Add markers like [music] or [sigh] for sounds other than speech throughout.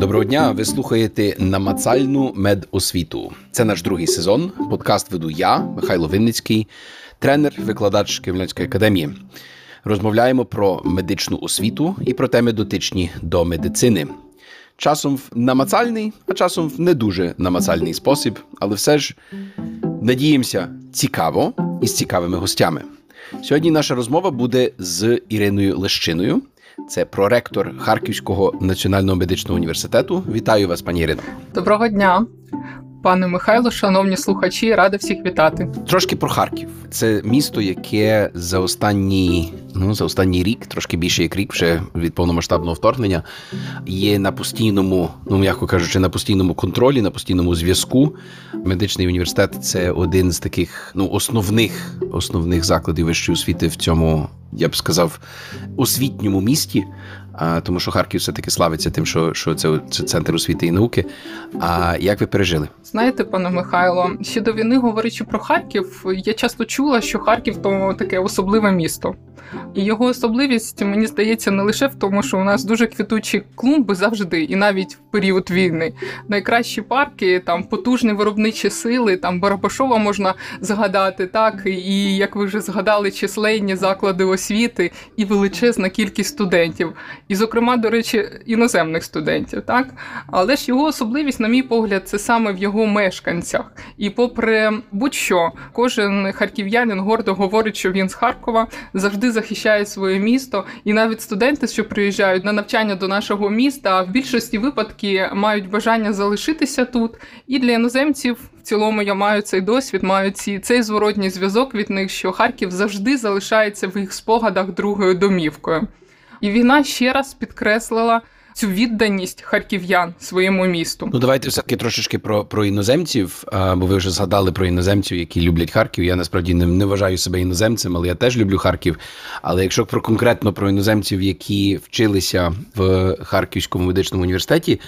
Доброго дня. Ви слухаєте намацальну медосвіту. Це наш другий сезон. Подкаст веду я, Михайло Винницький, тренер, викладач Київлянської академії. Розмовляємо про медичну освіту і про теми дотичні до медицини. Часом в намацальний, а часом в не дуже намацальний спосіб, але все ж надіємося цікаво і з цікавими гостями. Сьогодні наша розмова буде з Іриною Лещиною. Це проректор Харківського національного медичного університету. Вітаю вас, пані Ірино. Доброго дня. Пане Михайло, шановні слухачі, рада всіх вітати. Трошки про Харків. Це місто, яке за останній ну за останній рік, трошки більше як рік, вже від повномасштабного вторгнення, є на постійному, ну м'яко кажучи, на постійному контролі, на постійному зв'язку. Медичний університет це один з таких ну основних основних закладів вищої освіти в цьому, я б сказав, освітньому місті а, тому що Харків все-таки славиться тим, що що це, це центр освіти і науки. А як ви пережили? Знаєте, пане Михайло, ще до війни, говорячи про Харків, я часто чула, що Харків то таке особливе місто. І його особливість, мені здається, не лише в тому, що у нас дуже квітучі клумби завжди, і навіть в період війни. Найкращі парки, там потужні виробничі сили, там Барабашова можна згадати, так, і як ви вже згадали, численні заклади освіти і величезна кількість студентів і, зокрема, до речі, іноземних студентів. так? Але ж його особливість, на мій погляд, це саме в його мешканцях. І, попри будь-що, кожен харків'янин гордо говорить, що він з Харкова завжди захищає своє місто. І навіть студенти, що приїжджають на навчання до нашого міста, в більшості випадків мають бажання залишитися тут. І для іноземців. В цілому я маю цей досвід, маю ці цей зворотній зв'язок від них, що Харків завжди залишається в їх спогадах другою домівкою. І війна ще раз підкреслила. Цю відданість харків'ян своєму місту. Ну давайте все таки трошечки про про іноземців. бо ви вже згадали про іноземців, які люблять Харків. Я насправді не, не вважаю себе іноземцем, але я теж люблю Харків. Але якщо про конкретно про іноземців, які вчилися в Харківському медичному університеті,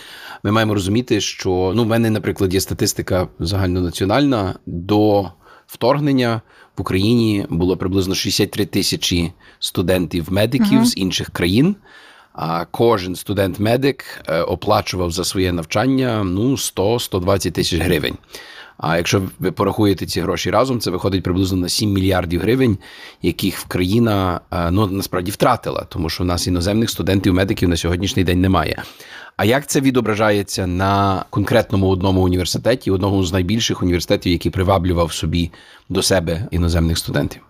ми маємо розуміти, що ну в мене, наприклад, є статистика загальнонаціональна до вторгнення в Україні було приблизно 63 тисячі студентів-медиків uh-huh. з інших країн. А кожен студент-медик е, оплачував за своє навчання ну 100-120 тисяч гривень. А якщо ви порахуєте ці гроші разом, це виходить приблизно на 7 мільярдів гривень, яких країна е, ну насправді втратила, тому що у нас іноземних студентів-медиків на сьогоднішній день немає. А як це відображається на конкретному одному університеті, одному з найбільших університетів, який приваблював собі до себе іноземних студентів?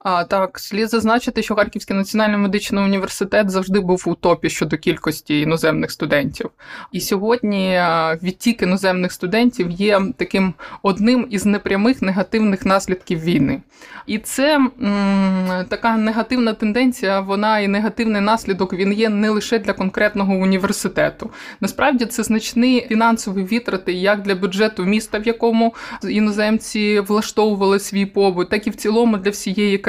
А так, слід зазначити, що Харківський національний медичний університет завжди був у топі щодо кількості іноземних студентів. І сьогодні відтік іноземних студентів є таким одним із непрямих негативних наслідків війни. І це м, така негативна тенденція, вона і негативний наслідок він є не лише для конкретного університету. Насправді це значні фінансові витрати як для бюджету міста, в якому іноземці влаштовували свій побут, так і в цілому для всієї країни.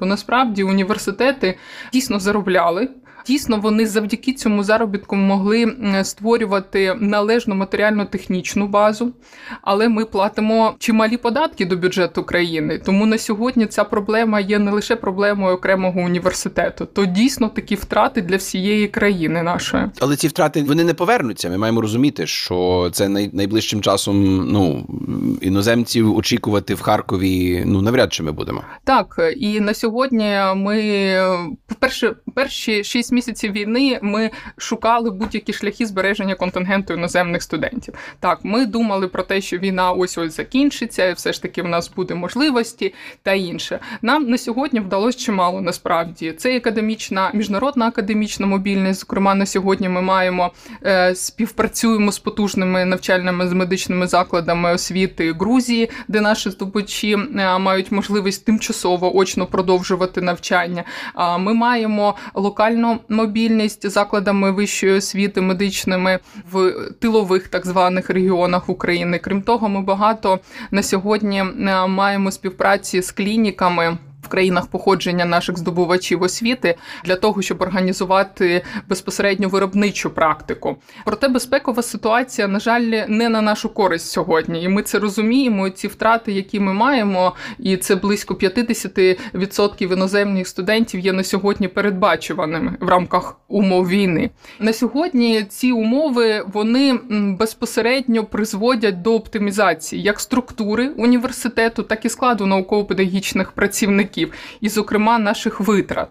Бо насправді університети дійсно заробляли. Дійсно, вони завдяки цьому заробітку могли створювати належну матеріально-технічну базу, але ми платимо чималі податки до бюджету країни. Тому на сьогодні ця проблема є не лише проблемою окремого університету, то дійсно такі втрати для всієї країни нашої. Але ці втрати вони не повернуться. Ми маємо розуміти, що це найближчим часом ну іноземців очікувати в Харкові. Ну навряд чи ми будемо. Так і на сьогодні ми перші перші шість шість місяців війни ми шукали будь-які шляхи збереження контингенту іноземних студентів. Так, ми думали про те, що війна ось ось закінчиться, і все ж таки в нас буде можливості та інше. Нам на сьогодні вдалося чимало насправді. Це академічна міжнародна академічна мобільність. Зокрема, на сьогодні ми маємо е, співпрацюємо з потужними навчальними з медичними закладами освіти Грузії, де наші здобувачі е, мають можливість тимчасово очно продовжувати навчання. А ми маємо локальну мобільність закладами вищої освіти медичними в тилових так званих регіонах України. Крім того, ми багато на сьогодні е, маємо співпраці з клініками країнах походження наших здобувачів освіти для того, щоб організувати безпосередньо виробничу практику. Проте безпекова ситуація, на жаль, не на нашу користь сьогодні, і ми це розуміємо. Ці втрати, які ми маємо, і це близько 50% іноземних студентів є на сьогодні передбачуваними в рамках умов війни. На сьогодні ці умови вони безпосередньо призводять до оптимізації як структури університету, так і складу науково-педагогічних працівників, і, зокрема, наших витрат.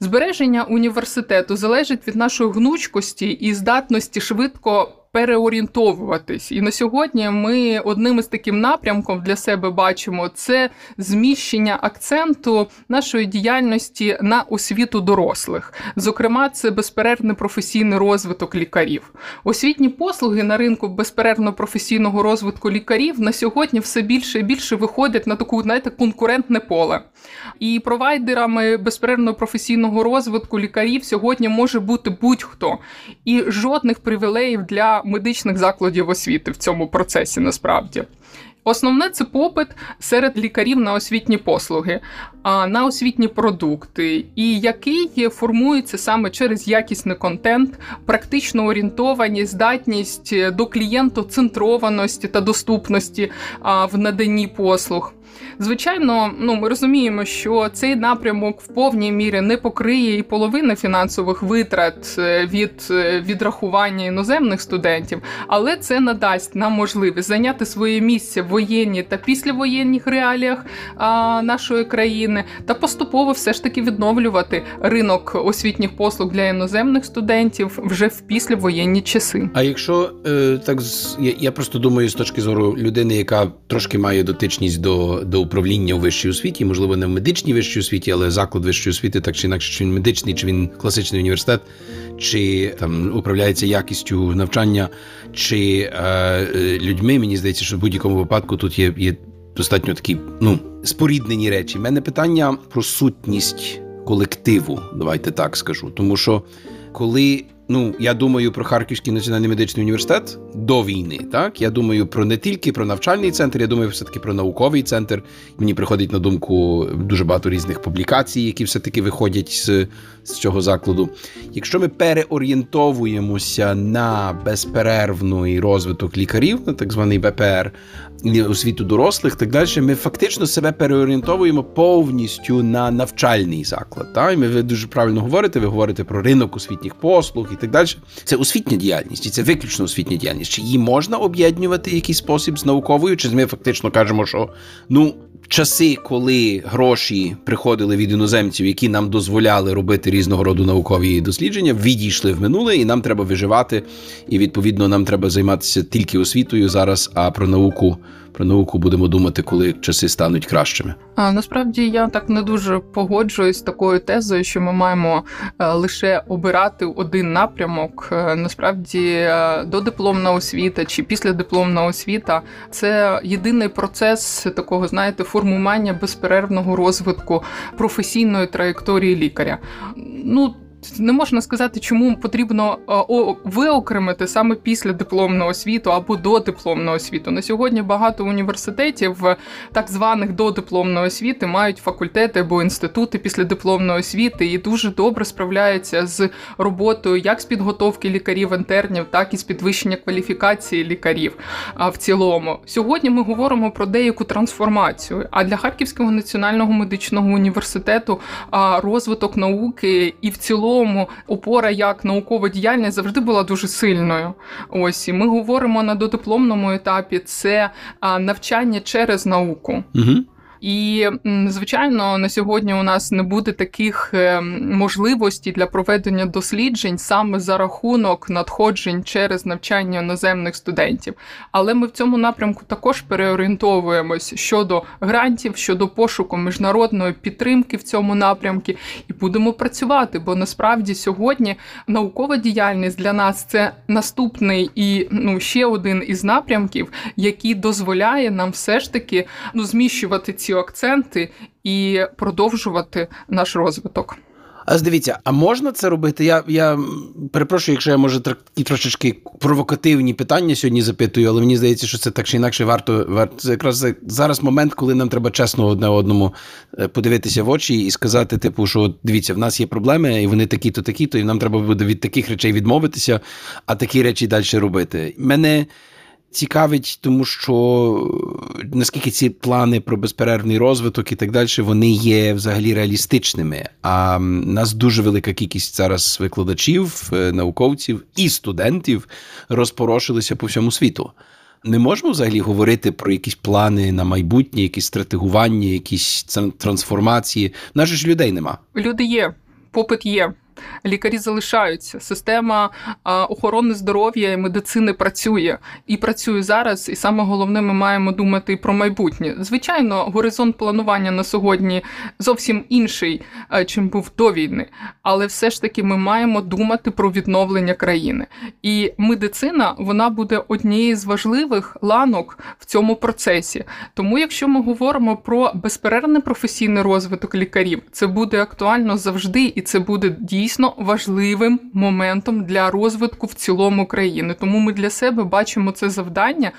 Збереження університету залежить від нашої гнучкості і здатності швидко переорієнтовуватись. І на сьогодні ми одним із таким напрямком для себе бачимо це зміщення акценту нашої діяльності на освіту дорослих. Зокрема, це безперервний професійний розвиток лікарів. Освітні послуги на ринку безперервно професійного розвитку лікарів на сьогодні все більше і більше виходять на таку, знаєте, конкурентне поле. І провайдерами безперервного професійного розвитку лікарів сьогодні може бути будь-хто. І жодних привілеїв для медичних закладів освіти в цьому процесі насправді. Основне це попит серед лікарів на освітні послуги, на освітні продукти, і який формується саме через якісний контент, практичну орієнтованість, здатність до клієнтоцентрованості та доступності в наданні послуг. Звичайно, ну ми розуміємо, що цей напрямок в повній мірі не покриє і половини фінансових витрат е, від е, відрахування іноземних студентів, але це надасть нам можливість зайняти своє місце в воєнні та післявоєнних реаліях а, нашої країни та поступово все ж таки відновлювати ринок освітніх послуг для іноземних студентів вже в післявоєнні часи. А якщо е, так я, я просто думаю з точки зору людини, яка трошки має дотичність до до управління у вищій освіті, можливо, не в медичній вищій освіті, але заклад вищої освіти, так чи інакше, чи він медичний, чи він класичний університет, чи там управляється якістю навчання, чи е, е людьми. Мені здається, що в будь-якому випадку тут є є достатньо такі ну споріднені речі. У Мене питання про сутність колективу. Давайте так скажу, тому що коли Ну, я думаю про Харківський національний медичний університет до війни. Так, я думаю про не тільки про навчальний центр, я думаю, все таки про науковий центр. Мені приходить на думку дуже багато різних публікацій, які все таки виходять з, з цього закладу. Якщо ми переорієнтовуємося на безперервний розвиток лікарів, на так званий БПР, освіту дорослих, так далі, ми фактично себе переорієнтовуємо повністю на навчальний заклад. Так? І ви дуже правильно говорите. Ви говорите про ринок освітніх послуг і так далі. Це освітня діяльність, і це виключно освітня діяльність. Чи її можна об'єднувати в якийсь спосіб з науковою? Чи ми фактично кажемо, що ну часи, коли гроші приходили від іноземців, які нам дозволяли робити різного роду наукові дослідження, відійшли в минуле, і нам треба виживати. І відповідно нам треба займатися тільки освітою зараз, а про науку про науку будемо думати, коли часи стануть кращими. А насправді я так не дуже погоджуюсь з такою тезою, що ми маємо е, лише обирати один напрямок. Е, насправді, е, додипломна освіта чи післядипломна освіта це єдиний процес такого, знаєте, формування безперервного розвитку професійної траєкторії лікаря. Ну не можна сказати, чому потрібно е, виокремити саме після дипломного освіту або до дипломного освіту. На сьогодні багато університетів, так званих до дипломної освіти, мають факультети або інститути після дипломної освіти і дуже добре справляються з роботою як з підготовки лікарів-інтернів, так і з підвищення кваліфікації лікарів. В цілому, сьогодні ми говоримо про деяку трансформацію. А для Харківського національного медичного університету розвиток науки і в цілому цілому опора як наукова діяльність завжди була дуже сильною. Ось і ми говоримо на додипломному етапі це навчання через науку. Угу. І звичайно, на сьогодні у нас не буде таких е, можливостей для проведення досліджень саме за рахунок надходжень через навчання іноземних студентів. Але ми в цьому напрямку також переорієнтовуємось щодо грантів, щодо пошуку міжнародної підтримки в цьому напрямку, і будемо працювати. Бо насправді сьогодні наукова діяльність для нас це наступний і ну ще один із напрямків, який дозволяє нам все ж таки ну зміщувати ці акценти і продовжувати наш розвиток. А дивіться, а можна це робити? Я я перепрошую, якщо я може і трошечки провокативні питання сьогодні запитую, але мені здається, що це так чи інакше варто варто це якраз зараз момент, коли нам треба чесно одне одному е, подивитися в очі і сказати, типу, що дивіться, в нас є проблеми, і вони такі-то, такі-то, і нам треба буде від таких речей відмовитися, а такі речі далі робити. Мене цікавить, тому що наскільки ці плани про безперервний розвиток і так далі, вони є взагалі реалістичними. А нас дуже велика кількість зараз викладачів, е, науковців і студентів розпорошилися по всьому світу. Не можемо взагалі говорити про якісь плани на майбутнє, якісь стратегування, якісь трансформації. Нас ж людей нема. Люди є, попит є лікарі залишаються. Система охорони здоров'я і медицини працює і працює зараз. І саме головне, ми маємо думати про майбутнє. Звичайно, горизонт планування на сьогодні зовсім інший, чим був до війни, але все ж таки ми маємо думати про відновлення країни. І медицина вона буде однією з важливих ланок в цьому процесі. Тому, якщо ми говоримо про безперервний професійний розвиток лікарів, це буде актуально завжди, і це буде дійсно дійсно важливим моментом для розвитку в цілому країни. Тому ми для себе бачимо це завдання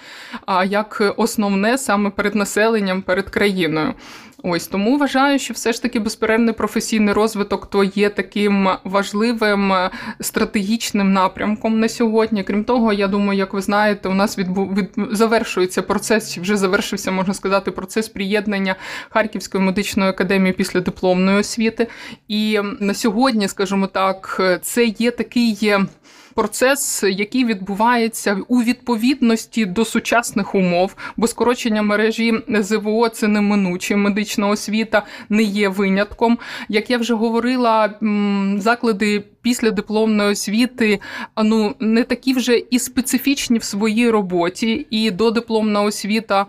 як основне саме перед населенням, перед країною. Ось тому вважаю, що все ж таки безперервний професійний розвиток то є таким важливим е, стратегічним напрямком на сьогодні. Крім того, я думаю, як ви знаєте, у нас відбу... від... завершується процес, чи вже завершився, можна сказати, процес приєднання Харківської медичної академії після дипломної освіти. І на сьогодні, скажімо так, це є такий процес, який відбувається у відповідності до сучасних умов, бо скорочення мережі ЗВО це неминуче. Медична освіта не є винятком. Як я вже говорила, заклади. Після дипломної освіти ну не такі вже і специфічні в своїй роботі, і додипломна освіта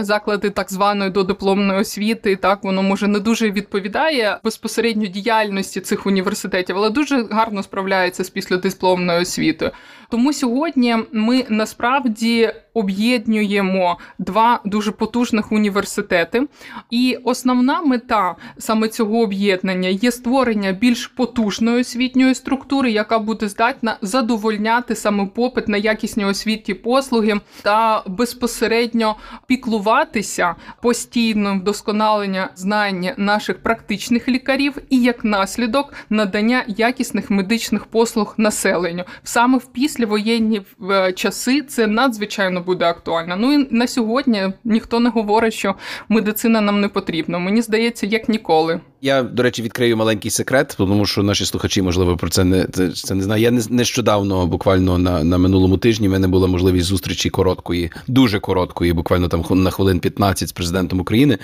заклади так званої додипломної освіти. Так воно може не дуже відповідає безпосередньо діяльності цих університетів, але дуже гарно справляється з післядипломною освітою. Тому сьогодні ми насправді об'єднуємо два дуже потужних університети, і основна мета саме цього об'єднання є створення більш потужної освітньої структури, яка буде здатна задовольняти саме попит на якісні освітні послуги та безпосередньо піклуватися постійним вдосконалення знання наших практичних лікарів і як наслідок надання якісних медичних послуг населенню саме в післявоєнні е, часи. Це надзвичайно буде актуальна. Ну і на сьогодні ніхто не говорить, що медицина нам не потрібна. Мені здається, як ніколи. Я, до речі, відкрию маленький секрет, тому що наші слухачі, можливо, про це не це, це не знаю. Я не нещодавно, буквально на на минулому тижні, в мене була можливість зустрічі короткої, дуже короткої, буквально там на хвилин 15 з президентом України.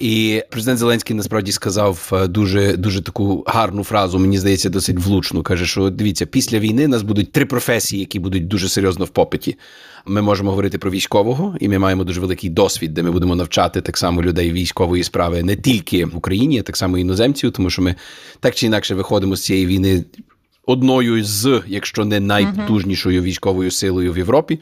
І президент Зеленський насправді сказав е, дуже дуже таку гарну фразу. Мені здається, досить влучну. каже, що дивіться, після війни нас будуть три професії, які будуть дуже серйозно в попиті. Ми можемо говорити про військового, і ми маємо дуже великий досвід, де ми будемо навчати так само людей військової справи не тільки в Україні, так само іноземців, тому що ми так чи інакше виходимо з цієї війни одною з, якщо не найпотужнішою військовою силою в Європі,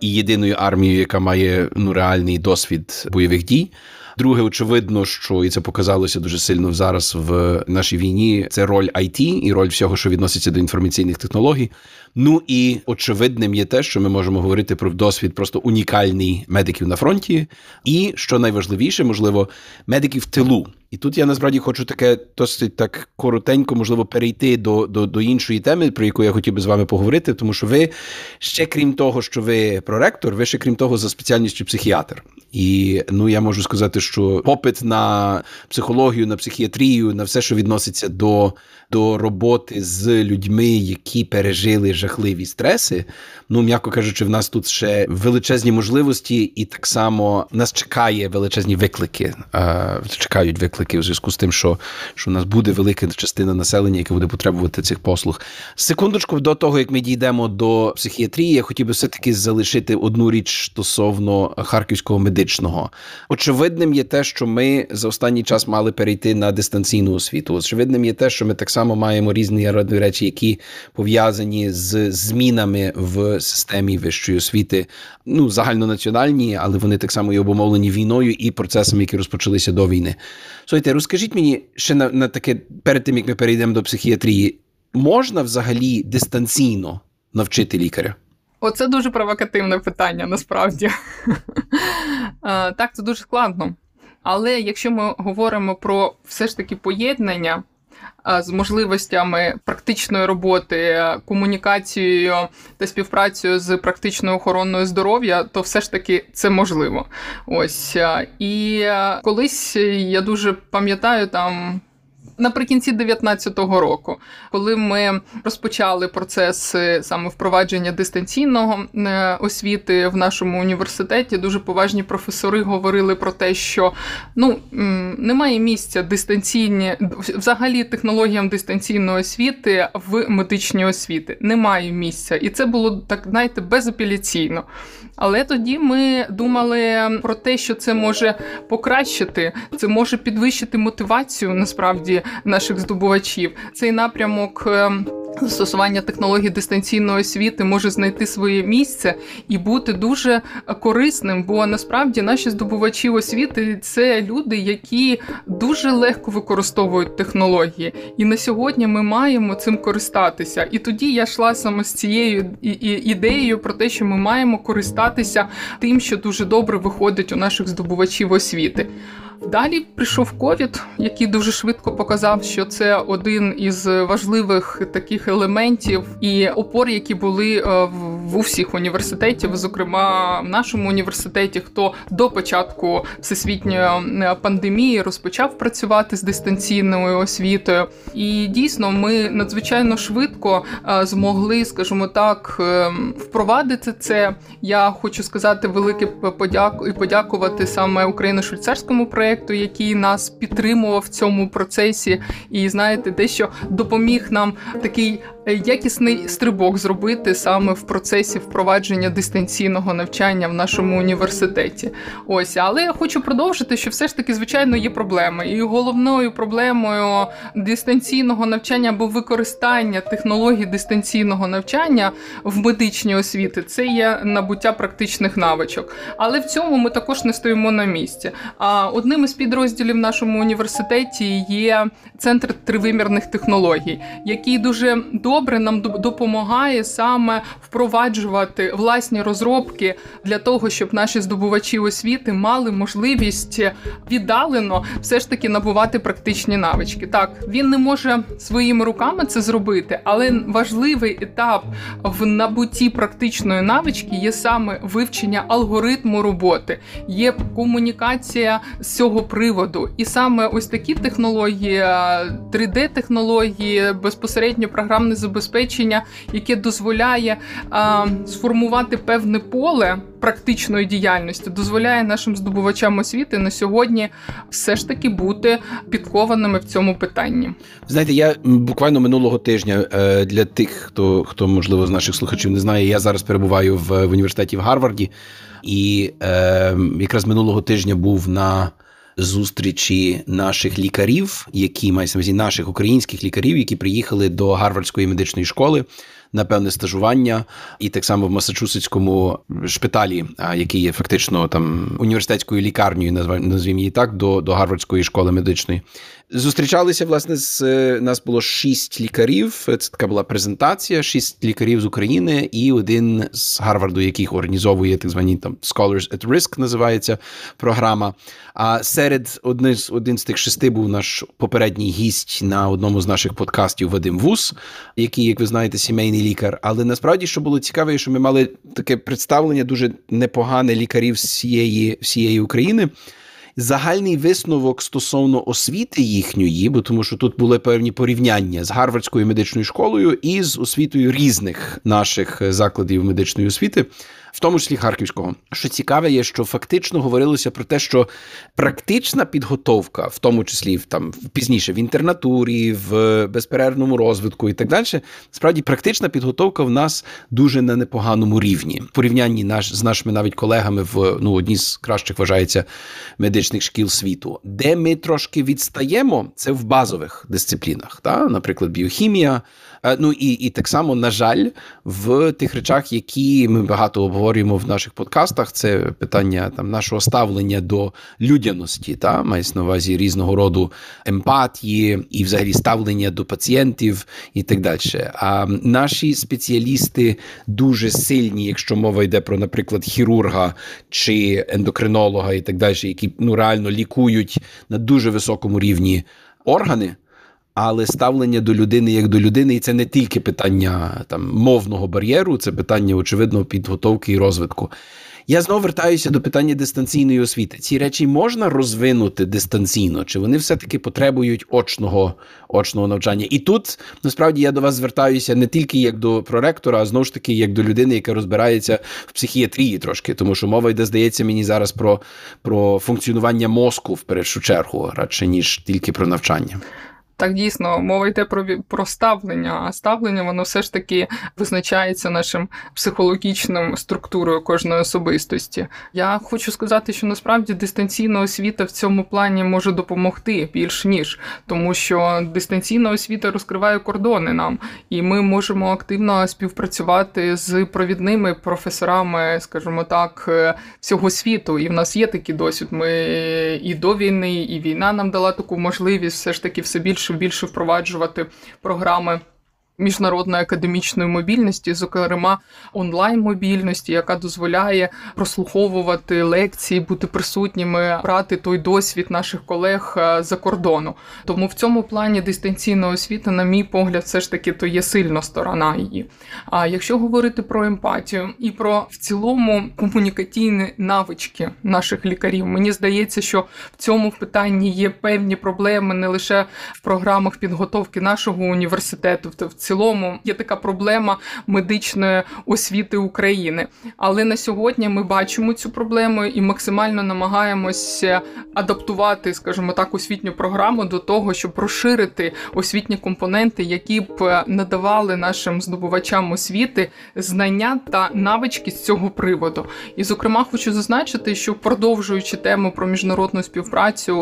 і єдиною армією, яка має ну реальний досвід бойових дій. Друге, очевидно, що і це показалося дуже сильно зараз в нашій війні. Це роль IT і роль всього, що відноситься до інформаційних технологій. Ну і очевидним є те, що ми можемо говорити про досвід просто унікальний медиків на фронті, і що найважливіше, можливо, медиків тилу. І тут я насправді хочу таке досить так коротенько, можливо, перейти до до, до іншої теми, про яку я хотів би з вами поговорити, тому що ви ще крім того, що ви проректор, ви ще крім того, за спеціальністю психіатр. І ну я можу сказати, що попит на психологію, на психіатрію, на все, що відноситься до до роботи з людьми, які пережили жахливі стреси. Ну, м'яко кажучи, в нас тут ще величезні можливості, і так само нас чекає величезні виклики. Чекають виклики в зв'язку з тим, що що у нас буде велика частина населення, яке буде потребувати цих послуг. Секундочку, до того як ми дійдемо до психіатрії, я хотів би все таки залишити одну річ стосовно харківського медичного. Очевидним є те, що ми за останній час мали перейти на дистанційну освіту. Очевидним є те, що ми так само маємо різні речі, які пов'язані з змінами в системі вищої освіти, ну загальнонаціональні, але вони так само і обумовлені війною і процесами, які розпочалися до війни. Слухайте, розкажіть мені ще на, на таке перед тим, як ми перейдемо до психіатрії, можна взагалі дистанційно навчити лікаря? Оце дуже провокативне питання насправді. [laughs] Так, це дуже складно. Але якщо ми говоримо про все ж таки поєднання з можливостями практичної роботи, комунікацією та співпрацею з практичною охороною здоров'я, то все ж таки це можливо. Ось і колись я дуже пам'ятаю там наприкінці 2019 року, коли ми розпочали процес саме впровадження дистанційного е, освіти в нашому університеті, дуже поважні професори говорили про те, що ну немає місця дистанційні взагалі технологіям дистанційної освіти в медичній освіти. Немає місця, і це було так, знаєте, безапеляційно. Але тоді ми думали про те, що це може покращити, це може підвищити мотивацію насправді наших здобувачів. Цей напрямок. Застосування технологій дистанційної освіти може знайти своє місце і бути дуже корисним, бо насправді наші здобувачі освіти це люди, які дуже легко використовують технології. І на сьогодні ми маємо цим користатися. І тоді я йшла саме з цією ідеєю про те, що ми маємо користатися тим, що дуже добре виходить у наших здобувачів освіти. Далі прийшов ковід, який дуже швидко показав, що це один із важливих таких елементів і опор, які були е, в усіх університетів, зокрема в нашому університеті, хто до початку всесвітньої е, пандемії розпочав працювати з дистанційною освітою. І дійсно, ми надзвичайно швидко е, змогли, скажімо так, впровадити це. Я хочу сказати велике подяку і подякувати саме Україно-швейцарському проєкту, який нас підтримував в цьому процесі, і знаєте, дещо допоміг нам такий е, якісний стрибок зробити саме в процесі впровадження дистанційного навчання в нашому університеті. Ось, але я хочу продовжити, що все ж таки, звичайно, є проблеми. І головною проблемою дистанційного навчання або використання технологій дистанційного навчання в медичній освіти це є набуття практичних навичок. Але в цьому ми також не стоїмо на місці. А Одним із підрозділів в нашому університеті є центр тривимірних технологій, який дуже добре нам допомагає саме впроваджувати власні розробки для того, щоб наші здобувачі освіти мали можливість віддалено все ж таки набувати практичні навички. Так, він не може своїми руками це зробити, але важливий етап в набутті практичної навички є саме вивчення алгоритму роботи, є комунікація з цього приводу. І саме ось такі технології, 3D-технології, безпосередньо програмне забезпечення, яке дозволяє а, сформувати певне поле практичної діяльності, дозволяє нашим здобувачам освіти на сьогодні все ж таки бути підкованими в цьому питанні. Знаєте, я буквально минулого тижня е, для тих, хто хто можливо з наших слухачів не знає, я зараз перебуваю в, в університеті в Гарварді, і е, якраз минулого тижня був на зустрічі наших лікарів, які мається увазі наших українських лікарів, які приїхали до Гарвардської медичної школи на певне стажування, і так само в Масачусетському шпиталі, який є фактично там університетською лікарнею, назвімо її так, до, до Гарвардської школи медичної. Зустрічалися власне з е, нас було шість лікарів. Це така була презентація: шість лікарів з України і один з Гарварду, який організовує так звані там Scholars at Risk, називається програма. А серед один з один з тих шести був наш попередній гість на одному з наших подкастів Вадим Вус, який, як ви знаєте, сімейний лікар. Але насправді, що було цікаве, що ми мали таке представлення дуже непогане лікарів всієї всієї України загальний висновок стосовно освіти їхньої, бо тому що тут були певні порівняння з Гарвардською медичною школою і з освітою різних наших закладів медичної освіти в тому числі Харківського. Що цікаве, є, що фактично говорилося про те, що практична підготовка, в тому числі там пізніше в інтернатурі, в безперервному розвитку і так далі, справді практична підготовка в нас дуже на непоганому рівні. В порівнянні наш з нашими навіть колегами в ну одній з кращих вважається медичних медичних шкіл світу. Де ми трошки відстаємо, це в базових дисциплінах, та? наприклад, біохімія. Е, ну і і так само, на жаль, в тих речах, які ми багато обговорюємо в наших подкастах, це питання там нашого ставлення до людяності, та мається на увазі різного роду емпатії і, взагалі, ставлення до пацієнтів і так далі. А наші спеціалісти дуже сильні, якщо мова йде про, наприклад, хірурга чи ендокринолога, і так далі, які ну реально лікують на дуже високому рівні органи. Але ставлення до людини як до людини, і це не тільки питання там мовного бар'єру, це питання очевидно підготовки і розвитку. Я знову вертаюся до питання дистанційної освіти. Ці речі можна розвинути дистанційно, чи вони все-таки потребують очного очного навчання? І тут насправді я до вас звертаюся не тільки як до проректора, а знову ж таки як до людини, яка розбирається в психіатрії трошки, тому що мова йде, здається, мені зараз про, про функціонування мозку в першу чергу, радше ніж тільки про навчання. Так, дійсно, мова йде про про ставлення, а ставлення воно все ж таки визначається нашим психологічним структурою кожної особистості. Я хочу сказати, що насправді дистанційна освіта в цьому плані може допомогти більш ніж, тому що дистанційна освіта розкриває кордони нам, і ми можемо активно співпрацювати з провідними професорами, скажімо так, всього світу. І в нас є такий досвід. Ми і до війни, і війна нам дала таку можливість все ж таки все більше більше більше впроваджувати програми міжнародної академічної мобільності, зокрема онлайн-мобільності, яка дозволяє прослуховувати лекції, бути присутніми, брати той досвід наших колег е, за кордону. Тому в цьому плані дистанційна освіта, на мій погляд, все ж таки то є сильна сторона її. А якщо говорити про емпатію і про в цілому комунікаційні навички наших лікарів, мені здається, що в цьому питанні є певні проблеми не лише в програмах підготовки нашого університету, в цілому є така проблема медичної освіти України. Але на сьогодні ми бачимо цю проблему і максимально намагаємося адаптувати, скажімо так, освітню програму до того, щоб розширити освітні компоненти, які б надавали нашим здобувачам освіти знання та навички з цього приводу. І, зокрема, хочу зазначити, що продовжуючи тему про міжнародну співпрацю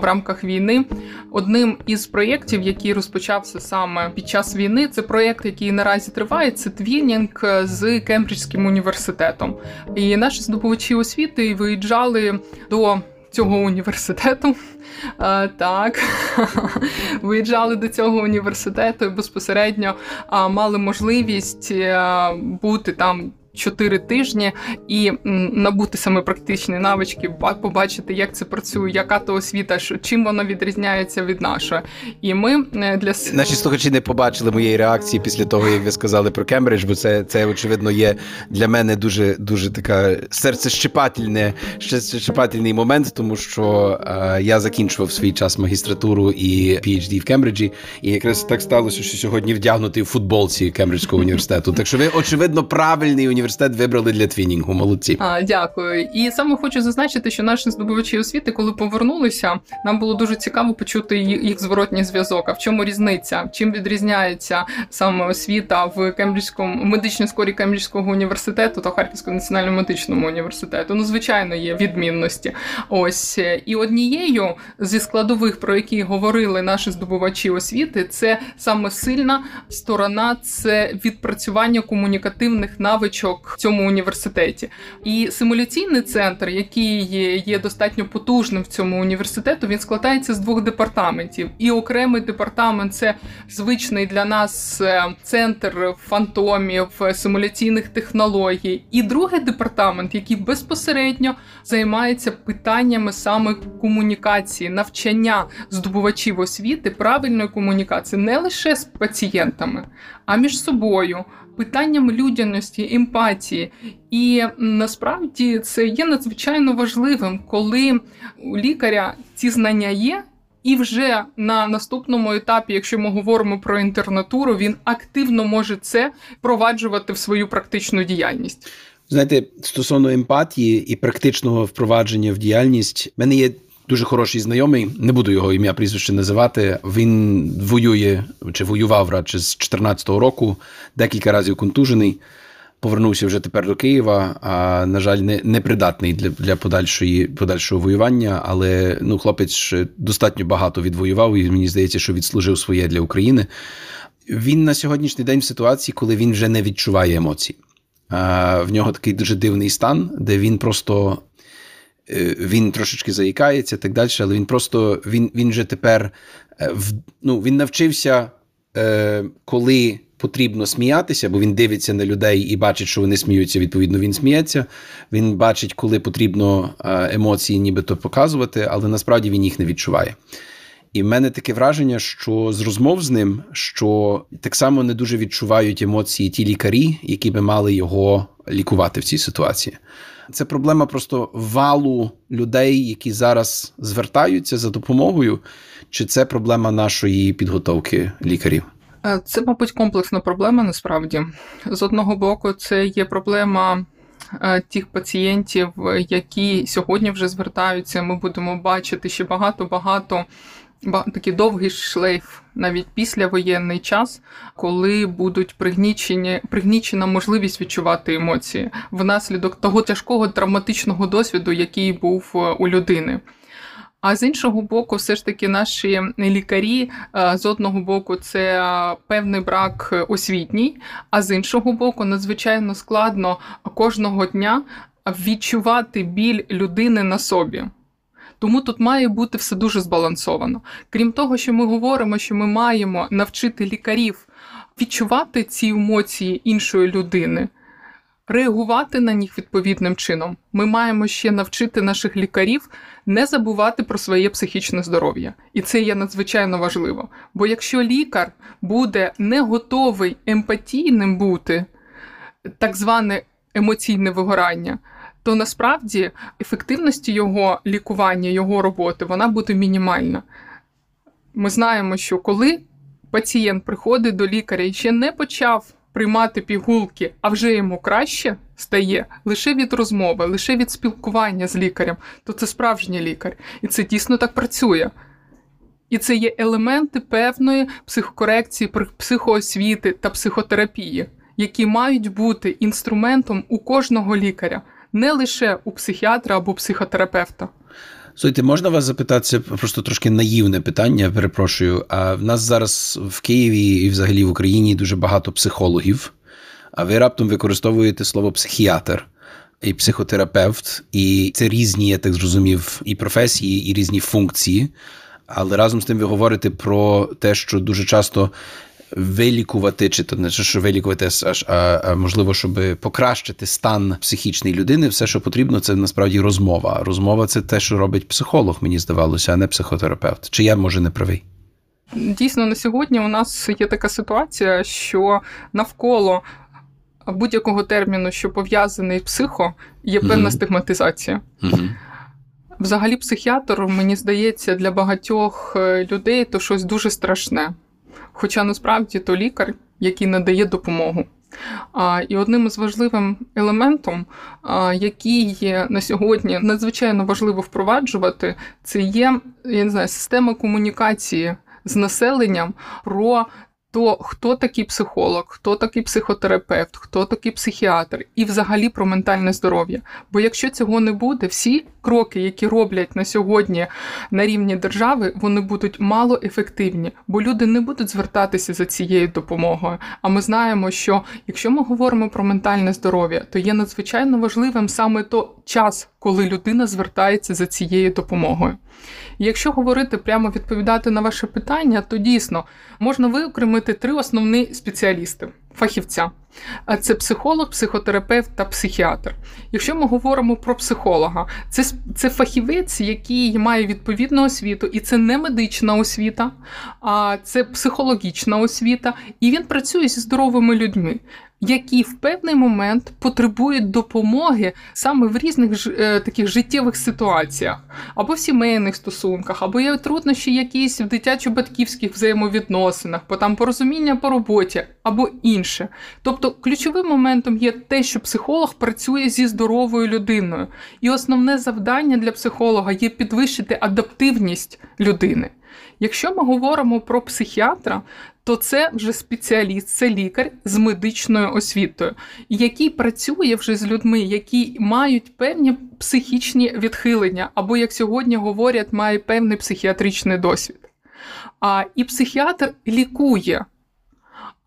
в рамках війни, одним із проєктів, який розпочався саме під час війни. Це проєкт, який наразі триває. Це твінінг з Кембриджським університетом. І наші здобувачі освіти виїжджали до цього університету. А, [laughs] Так, [laughs] виїжджали до цього університету і безпосередньо а, мали можливість а, бути там 4 тижні і набути саме практичні навички, побачити, як це працює, яка то освіта, чим вона відрізняється від нашої. І ми е, для наші слухачі не побачили моєї реакції після того, як ви сказали про Кембридж, бо це це очевидно є для мене дуже дуже така серцещепательне, щепательний момент, тому що е, я закінчував свій час магістратуру і PhD в Кембриджі, і якраз так сталося, що сьогодні вдягнутий в футболці Кембриджського університету. Так що ви очевидно правильний університет університет вибрали для твінінгу. Молодці. А, Дякую. І саме хочу зазначити, що наші здобувачі освіти, коли повернулися, нам було дуже цікаво почути їх зворотній зв'язок. А в чому різниця? Чим відрізняється саме освіта в Кембриджському медичній школі Кембриджського університету та Харківського національному медичному університету? Ну, звичайно, є відмінності. Ось і однією зі складових, про які говорили наші здобувачі освіти, це саме сильна сторона, це відпрацювання комунікативних навичок навичок в цьому університеті. І симуляційний центр, який є, достатньо потужним в цьому університету, він складається з двох департаментів. І окремий департамент це звичний для нас е, центр фантомів, симуляційних технологій. І другий департамент, який безпосередньо займається питаннями саме комунікації, навчання здобувачів освіти, правильної комунікації не лише з пацієнтами, а між собою питанням людяності, емпатії. І насправді це є надзвичайно важливим, коли у лікаря ці знання є. І вже на наступному етапі, якщо ми говоримо про інтернатуру, він активно може це впроваджувати в свою практичну діяльність. Знаєте, стосовно емпатії і практичного впровадження в діяльність, в мене є дуже хороший знайомий, не буду його ім'я прізвище називати. Він воює чи воював радше з 14-го року, декілька разів контужений. повернувся вже тепер до Києва. А на жаль, не, не придатний для для подальшої подальшого воювання. Але ну, хлопець достатньо багато відвоював, і мені здається, що відслужив своє для України. Він на сьогоднішній день в ситуації, коли він вже не відчуває емоцій. В нього такий дуже дивний стан, де він просто він трошечки заїкається, так далі, але він просто він він же тепер е, ну, він навчився, е, коли потрібно сміятися, бо він дивиться на людей і бачить, що вони сміються. Відповідно, він сміється. Він бачить, коли потрібно емоції, нібито показувати, але насправді він їх не відчуває. І в мене таке враження, що з розмов з ним, що так само не дуже відчувають емоції ті лікарі, які би мали його лікувати в цій ситуації. Це проблема просто валу людей, які зараз звертаються за допомогою, чи це проблема нашої підготовки лікарів? Е, це, мабуть, комплексна проблема насправді. З одного боку, це є проблема. Е, тих пацієнтів, які сьогодні вже звертаються, ми будемо бачити ще багато-багато такий довгий шлейф навіть післявоєнний час, коли будуть пригнічені, пригнічена можливість відчувати емоції внаслідок того тяжкого травматичного досвіду, який був е, у людини. А з іншого боку, все ж таки, наші лікарі е, з одного боку, це е, певний брак освітній, а з іншого боку, надзвичайно складно кожного дня відчувати біль людини на собі. Тому тут має бути все дуже збалансовано. Крім того, що ми говоримо, що ми маємо навчити лікарів відчувати ці емоції іншої людини. Реагувати на них відповідним чином, ми маємо ще навчити наших лікарів не забувати про своє психічне здоров'я, і це є надзвичайно важливо. Бо якщо лікар буде не готовий емпатійним бути, так зване емоційне вигорання, то насправді ефективності його лікування, його роботи вона буде мінімальна. Ми знаємо, що коли пацієнт приходить до лікаря і ще не почав приймати пігулки, а вже йому краще стає лише від розмови, лише від спілкування з лікарем, то це справжній лікар. І це дійсно так працює. І це є елементи певної психокорекції, психоосвіти та психотерапії, які мають бути інструментом у кожного лікаря не лише у психіатра або психотерапевта. Слухайте, можна вас запитати просто трошки наївне питання, перепрошую. А в нас зараз в Києві і взагалі в Україні дуже багато психологів, а ви раптом використовуєте слово психіатр і психотерапевт, і це різні, я так зрозумів, і професії, і різні функції. Але разом з тим ви говорите про те, що дуже часто вилікувати, чи то не що вилікувати, аж а, а можливо, щоб покращити стан психічної людини, все, що потрібно, це насправді розмова. Розмова це те, що робить психолог, мені здавалося, а не психотерапевт. Чи я може не правий? Дійсно, на сьогодні у нас є така ситуація, що навколо будь-якого терміну, що пов'язаний психо, є певна угу. стигматизація. Угу. Взагалі, психіатр, мені здається, для багатьох е, людей то щось дуже страшне. Хоча насправді то лікар, який надає допомогу. І одним із важливим елементом, який є на сьогодні надзвичайно важливо впроваджувати, це є я не знаю, система комунікації з населенням про то хто такий психолог, хто такий психотерапевт, хто такий психіатр, і взагалі про ментальне здоров'я. Бо якщо цього не буде, всі кроки, які роблять на сьогодні на рівні держави, вони будуть мало ефективні, бо люди не будуть звертатися за цією допомогою. А ми знаємо, що якщо ми говоримо про ментальне здоров'я, то є надзвичайно важливим саме то час, коли людина звертається за цією допомогою. Якщо говорити прямо відповідати на ваше питання, то дійсно можна виокремити три основні спеціалісти фахівця. Це психолог, психотерапевт та психіатр. Якщо ми говоримо про психолога, це це фахівець, який має відповідну освіту, і це не медична освіта, а це психологічна освіта, і він працює зі здоровими людьми які в певний момент потребують допомоги саме в різних е, таких життєвих ситуаціях, або в сімейних стосунках, або є труднощі якісь в дитячо-батьківських взаємовідносинах, по там порозуміння по роботі, або інше. Тобто ключовим моментом є те, що психолог працює зі здоровою людиною, і основне завдання для психолога є підвищити адаптивність людини. Якщо ми говоримо про психіатра, то це вже спеціаліст, це лікар з медичною освітою, який працює вже з людьми, які мають певні психічні відхилення, або, як сьогодні говорять, має певний психіатричний досвід. А, І психіатр лікує.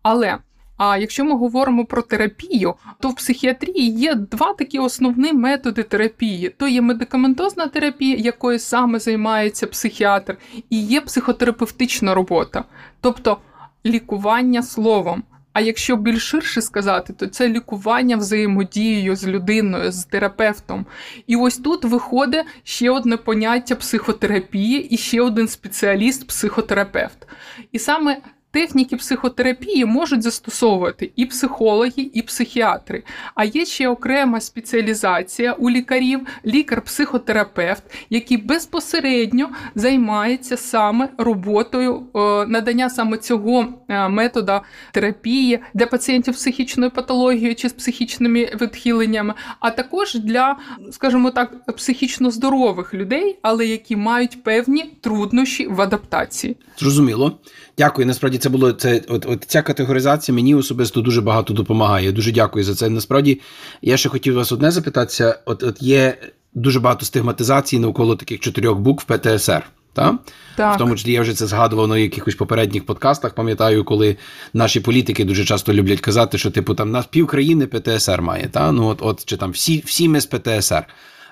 Але а якщо ми говоримо про терапію, то в психіатрії є два такі основні методи терапії: то є медикаментозна терапія, якою саме займається психіатр, і є психотерапевтична робота, тобто лікування словом. А якщо більш ширше сказати, то це лікування взаємодією з людиною, з терапевтом. І ось тут виходить ще одне поняття психотерапії і ще один спеціаліст-психотерапевт. І саме техніки психотерапії можуть застосовувати і психологи, і психіатри. А є ще окрема спеціалізація у лікарів, лікар-психотерапевт, який безпосередньо займається саме роботою е, надання саме цього е, метода терапії для пацієнтів з психічною патологією чи з психічними відхиленнями, а також для, скажімо так, психічно здорових людей, але які мають певні труднощі в адаптації. Зрозуміло. Дякую. Насправді це було це. От от ця категоризація мені особисто дуже багато допомагає. Дуже дякую за це. Насправді я ще хотів вас одне запитатися: от от є дуже багато стигматизації навколо таких чотирьох букв ПТСР. Та? Так. В тому числі я вже це згадував на якихось попередніх подкастах. Пам'ятаю, коли наші політики дуже часто люблять казати, що типу там нас пів країни ПТСР має. Та? Ну от, от чи там всі всі ми з ПТСР.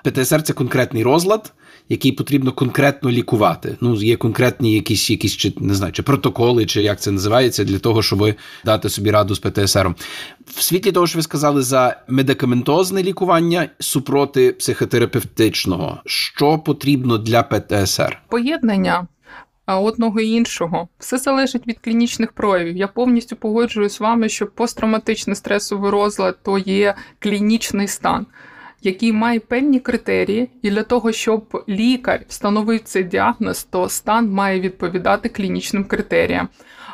ПТСР це конкретний розлад, який потрібно конкретно лікувати. Ну, є конкретні якісь якісь чи не знаю, чи протоколи, чи як це називається, для того, щоб дати собі раду з ПТСР. В світлі того, що ви сказали за медикаментозне лікування супроти психотерапевтичного, що потрібно для ПТСР? Поєднання. А одного і іншого все залежить від клінічних проявів. Я повністю погоджуюсь з вами, що посттравматичний стресовий розлад то є клінічний стан який має певні критерії, і для того, щоб лікар встановив цей діагноз, то стан має відповідати клінічним критеріям.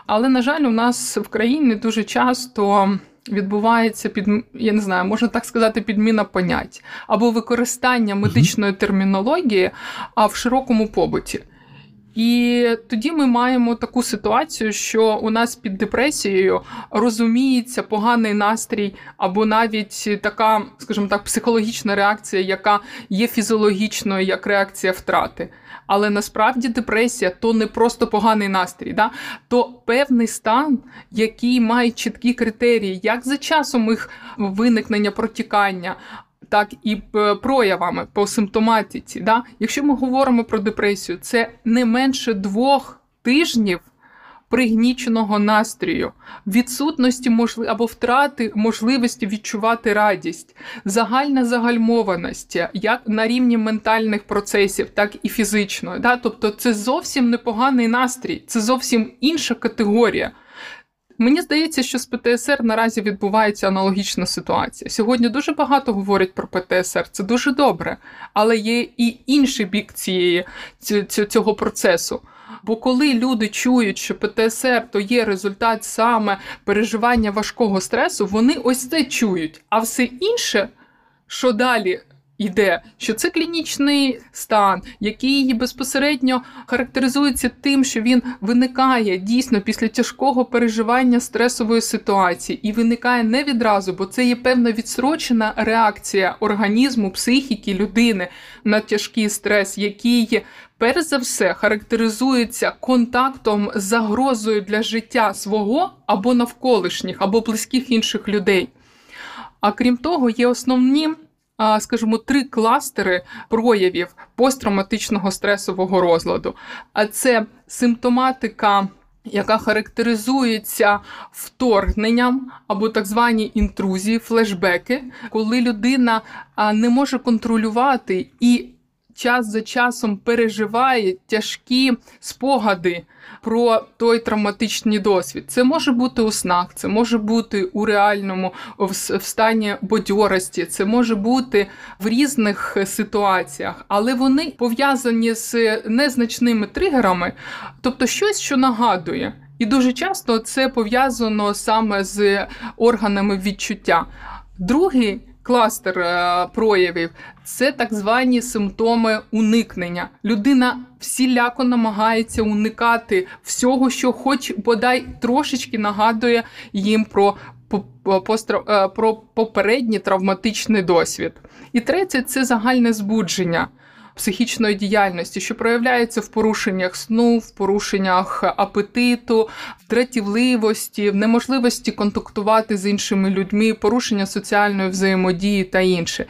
Але, на жаль, у нас в країні дуже часто. Відбувається під я не знаю, можна так сказати, підміна понять або використання медичної термінології, а в широкому побуті. І тоді ми маємо таку ситуацію, що у нас під депресією розуміється поганий настрій, або навіть така, скажімо так, психологічна реакція, яка є фізіологічною як реакція втрати. Але насправді депресія то не просто поганий настрій, да? то певний стан, який має чіткі критерії, як за часом їх виникнення протікання, так і е, проявами по симптоматиці. Да? Якщо ми говоримо про депресію, це не менше двох тижнів пригніченого настрою, відсутності можли... або втрати можливості відчувати радість, загальна загальмованість, як на рівні ментальних процесів, так і фізичної. Да? Тобто це зовсім непоганий настрій, це зовсім інша категорія. Мені здається, що з ПТСР наразі відбувається аналогічна ситуація. Сьогодні дуже багато говорять про ПТСР, це дуже добре, але є і інший бік цієї цього процесу. Бо коли люди чують, що ПТСР то є результат саме переживання важкого стресу, вони ось це чують. А все інше, що далі йде, що це клінічний стан, який безпосередньо характеризується тим, що він виникає дійсно після тяжкого переживання стресової ситуації, і виникає не відразу, бо це є певна відсрочена реакція організму, психіки людини на тяжкий стрес, який Перш за все характеризується контактом з загрозою для життя свого або навколишніх, або близьких інших людей. А крім того, є основні скажімо, три кластери проявів посттравматичного стресового розладу. А це симптоматика. Яка характеризується вторгненням або так звані інтрузії, флешбеки, коли людина не може контролювати і час за часом переживає тяжкі спогади про той травматичний досвід. Це може бути у снах, це може бути у реальному в стані бодьорості, це може бути в різних ситуаціях, але вони пов'язані з незначними тригерами, тобто щось, що нагадує. І дуже часто це пов'язано саме з органами відчуття. Другий кластер е, проявів це так звані симптоми уникнення. Людина всіляко намагається уникати всього, що, хоч бодай трошечки нагадує їм про е, про попередній травматичний досвід. І третє це загальне збудження психічної діяльності, що проявляється в порушеннях сну, в порушеннях апетиту, в дратівливості, в неможливості контактувати з іншими людьми, порушення соціальної взаємодії та інше.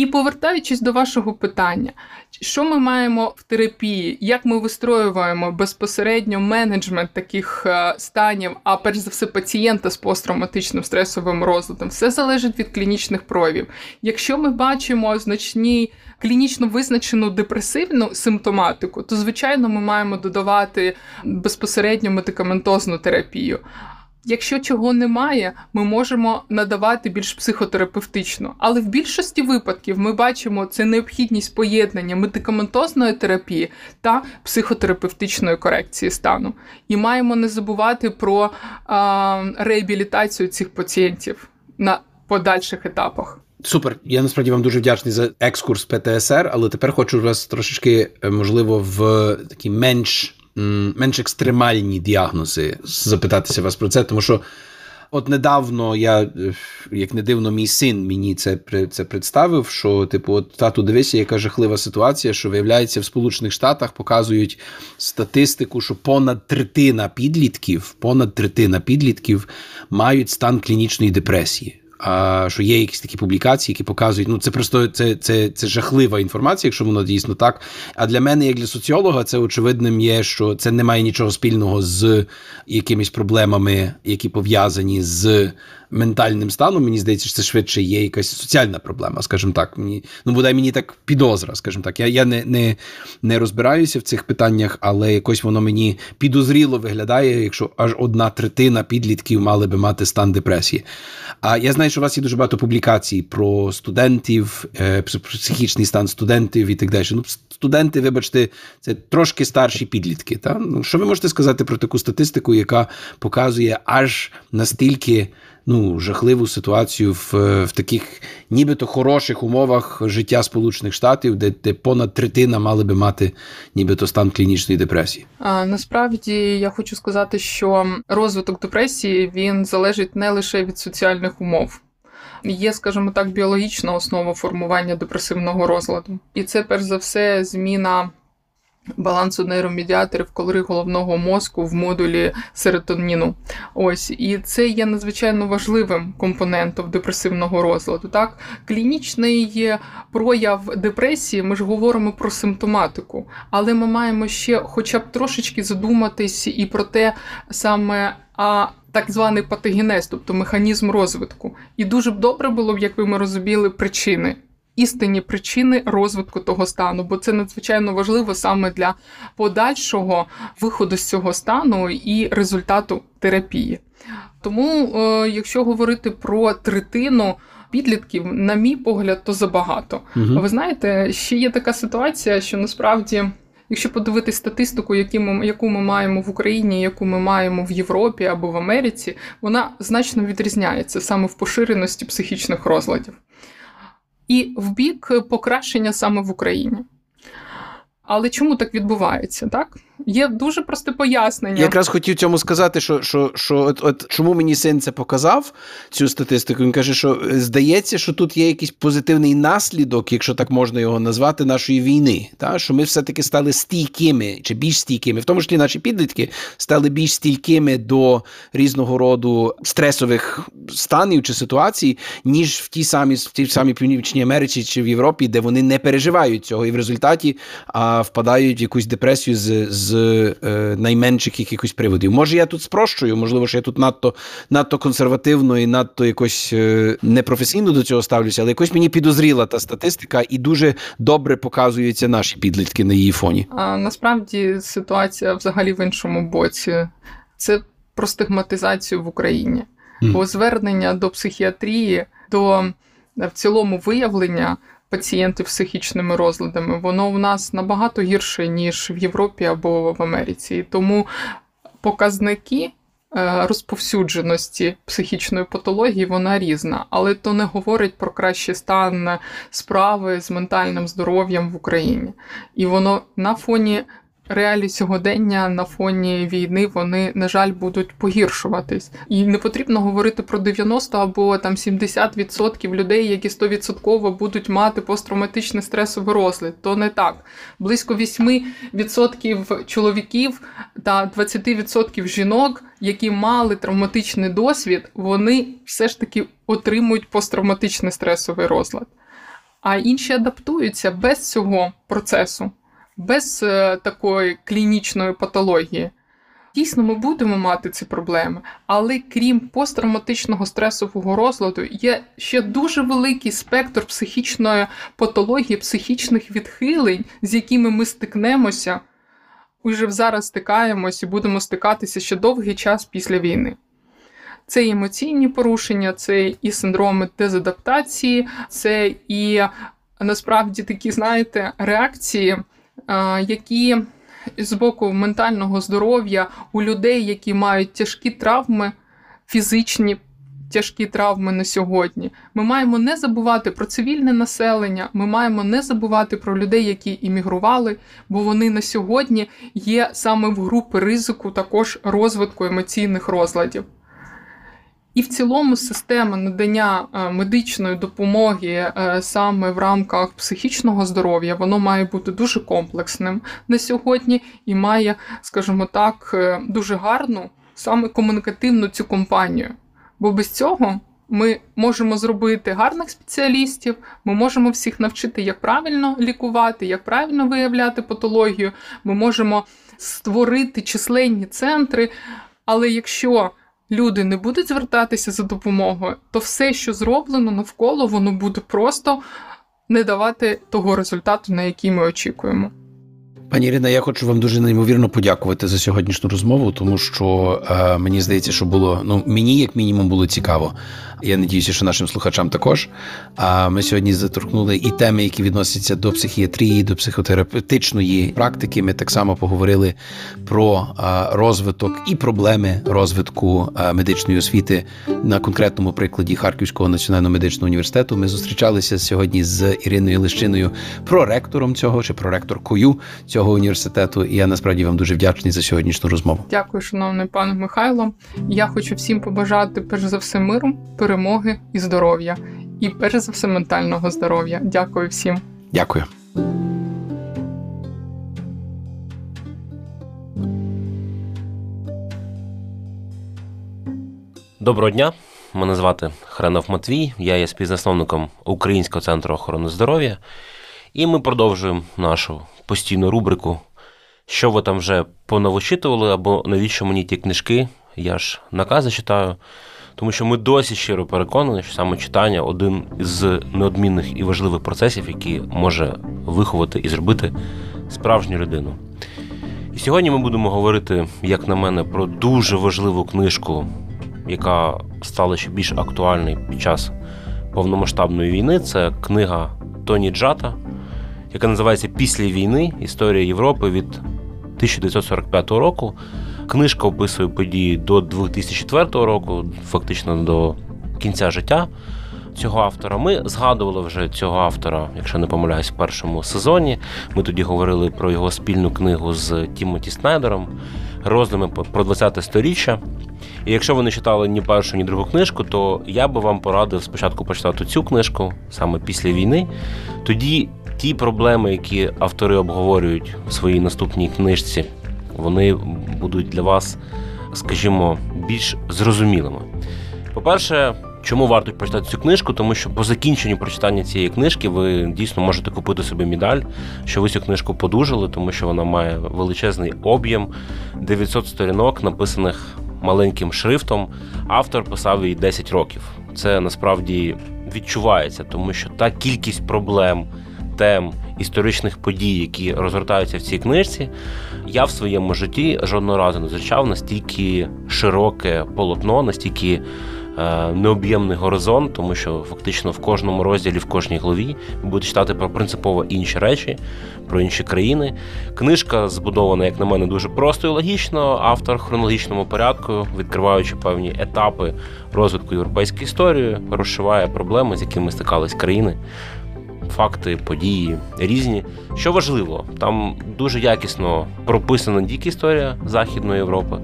І повертаючись до вашого питання, що ми маємо в терапії, як ми вистроюємо безпосередньо менеджмент таких е, станів, а перш за все пацієнта з посттравматичним стресовим розладом, все залежить від клінічних проявів. Якщо ми бачимо значні клінічно визначену депресивну симптоматику, то звичайно ми маємо додавати безпосередньо медикаментозну терапію. Якщо чого немає, ми можемо надавати більш психотерапевтично. Але в більшості випадків ми бачимо це необхідність поєднання медикаментозної терапії та психотерапевтичної корекції стану. І маємо не забувати про а, реабілітацію цих пацієнтів на подальших етапах. Супер. Я насправді вам дуже вдячний за екскурс ПТСР, але тепер хочу вас трошечки, е, можливо, в такі менш менш екстремальні діагнози запитатися вас про це, тому що. От недавно я, як не дивно, мій син мені це це представив. Що, типу, от тату, дивися, яка жахлива ситуація, що виявляється, в Сполучених Штатах показують статистику, що понад третина підлітків, понад третина підлітків мають стан клінічної депресії що є якісь такі публікації, які показують, ну це просто це це, це жахлива інформація, якщо воно дійсно так. А для мене, як для соціолога, це очевидним є, що це не має нічого спільного з якимись проблемами, які пов'язані з ментальним станом, мені здається, що це швидше є якась соціальна проблема, скажімо так. Мені ну бодай мені так підозра, скажімо так. Я я не не, не розбираюся в цих питаннях, але якось воно мені підозріло виглядає, якщо аж одна третина підлітків мали би мати стан депресії. А я знаю, що у вас є дуже багато публікацій про студентів, е, психічний стан студентів і так далі. Ну, студенти, вибачте, це трошки старші підлітки. Та? Ну, Що ви можете сказати про таку статистику, яка показує аж настільки ну, жахливу ситуацію в в таких нібито хороших умовах життя Сполучених Штатів, де, де понад третина мали би мати нібито стан клінічної депресії? А, Насправді я хочу сказати, що розвиток депресії він залежить не лише від соціальних умов. Є, скажімо так, біологічна основа формування депресивного розладу, і це перш за все зміна балансу нейромедіаторів кольори головного мозку в модулі серотоніну. Ось і це є надзвичайно важливим компонентом депресивного розладу. Так, клінічний прояв депресії, ми ж говоримо про симптоматику, але ми маємо ще, хоча б трошечки задуматись і про те саме. А так званий патогенез, тобто механізм розвитку. І дуже б добре було б, якби ми розуміли причини істинні причини розвитку того стану, бо це надзвичайно важливо саме для подальшого виходу з цього стану і результату терапії. Тому, е, якщо говорити про третину підлітків, на мій погляд, то забагато. Угу. Ви знаєте, ще є така ситуація, що насправді. Якщо подивитись статистику, ми, яку ми маємо в Україні, яку ми маємо в Європі або в Америці, вона значно відрізняється саме в поширеності психічних розладів і в бік покращення саме в Україні. Але чому так відбувається? Так є дуже просте пояснення. Я якраз хотів цьому сказати, що що, що от, от чому мені син це показав, цю статистику. Він каже, що е, здається, що тут є якийсь позитивний наслідок, якщо так можна його назвати, нашої війни. Та? Що ми все-таки стали стійкими чи більш стійкими, в тому числі наші підлітки стали більш стійкими до різного роду стресових станів чи ситуацій, ніж в тій самій в тій самій Північній Америці чи в Європі, де вони не переживають цього, і в результаті а, впадають в якусь депресію з. з з е, найменших якихось приводів. Може, я тут спрощую, можливо, що я тут надто надто консервативно і надто якось е, непрофесійно до цього ставлюся, але якось мені підозріла та статистика і дуже добре показуються наші підлітки на її фоні. А насправді ситуація взагалі в іншому боці. Це про стигматизацію в Україні, mm. бо звернення до психіатрії, до в цілому виявлення пацієнтів з психічними розладами, воно у нас набагато гірше, ніж в Європі або в Америці. І тому показники е, розповсюдженості психічної патології вона різна, але то не говорить про кращий стан справи з ментальним здоров'ям в Україні. І воно на фоні реалій сьогодення на фоні війни вони, на жаль, будуть погіршуватись. І не потрібно говорити про 90 або там 70% людей, які 100% будуть мати посттравматичний стресовий розлад. То не так. Близько 8% чоловіків та 20% жінок, які мали травматичний досвід, вони все ж таки отримують посттравматичний стресовий розлад. А інші адаптуються без цього процесу без е, такої клінічної патології. Дійсно, ми будемо мати ці проблеми, але крім посттравматичного стресового розладу, є ще дуже великий спектр психічної патології, психічних відхилень, з якими ми стикнемося, уже зараз стикаємось і будемо стикатися ще довгий час після війни. Це і емоційні порушення, це і синдроми дезадаптації, це і насправді такі, знаєте, реакції які з боку ментального здоров'я у людей, які мають тяжкі травми, фізичні тяжкі травми на сьогодні. Ми маємо не забувати про цивільне населення, ми маємо не забувати про людей, які іммігрували, бо вони на сьогодні є саме в групи ризику також розвитку емоційних розладів. І в цілому система надання е, медичної допомоги е, саме в рамках психічного здоров'я, воно має бути дуже комплексним на сьогодні і має, скажімо так, е, дуже гарну саме комунікативну цю компанію. Бо без цього ми можемо зробити гарних спеціалістів, ми можемо всіх навчити, як правильно лікувати, як правильно виявляти патологію. Ми можемо створити численні центри. Але якщо люди не будуть звертатися за допомогою, то все, що зроблено навколо, воно буде просто не давати того результату, на який ми очікуємо. Пані Ірина, я хочу вам дуже неймовірно подякувати за сьогоднішню розмову, тому що е, мені здається, що було ну мені як мінімум було цікаво. Я надіюся, що нашим слухачам також. А ми сьогодні заторкнули і теми, які відносяться до психіатрії, до психотерапевтичної практики. Ми так само поговорили про розвиток і проблеми розвитку медичної освіти на конкретному прикладі Харківського національного медичного університету. Ми зустрічалися сьогодні з Іриною Лищиною, проректором цього чи проректоркою цього університету. І я насправді вам дуже вдячний за сьогоднішню розмову. Дякую, шановний пане Михайло. Я хочу всім побажати перш за все миру перемоги і здоров'я, і перш за все ментального здоров'я. Дякую всім. Дякую. Доброго дня, мене звати Хренов Матвій, я є співзасновником Українського центру охорони здоров'я, і ми продовжуємо нашу постійну рубрику, що ви там вже понавичитували, або навіщо мені ті книжки, я ж накази читаю. Тому що ми досі щиро переконані, що саме читання один з неодмінних і важливих процесів, який може виховати і зробити справжню людину. І сьогодні ми будемо говорити, як на мене, про дуже важливу книжку, яка стала ще більш актуальною під час повномасштабної війни. Це книга Тоні Джата, яка називається Після війни Історія Європи від 1945 року. Книжка описує події до 2004 року, фактично до кінця життя цього автора. Ми згадували вже цього автора, якщо не помиляюсь, в першому сезоні. Ми тоді говорили про його спільну книгу з Тімоті Снайдером, роздуми про 20-те сторіччя. І якщо ви не читали ні першу, ні другу книжку, то я би вам порадив спочатку почитати цю книжку саме після війни. Тоді ті проблеми, які автори обговорюють в своїй наступній книжці вони будуть для вас, скажімо, більш зрозумілими. По-перше, чому варто прочитати цю книжку? Тому що по закінченню прочитання цієї книжки ви дійсно можете купити собі медаль, що ви цю книжку подужали, тому що вона має величезний об'єм 900 сторінок, написаних маленьким шрифтом. Автор писав її 10 років. Це насправді відчувається, тому що та кількість проблем тем, історичних подій, які розгортаються в цій книжці, я в своєму житті жодного разу не зустрічав настільки широке полотно, настільки е, необ'ємний горизонт, тому що фактично в кожному розділі, в кожній главі ви читати про принципово інші речі, про інші країни. Книжка збудована, як на мене, дуже просто і логічно. Автор хронологічному порядку, відкриваючи певні етапи розвитку європейської історії, розшиває проблеми, з якими стикались країни. Факти, події різні. Що важливо, там дуже якісно прописана не тільки історія Західної Європи,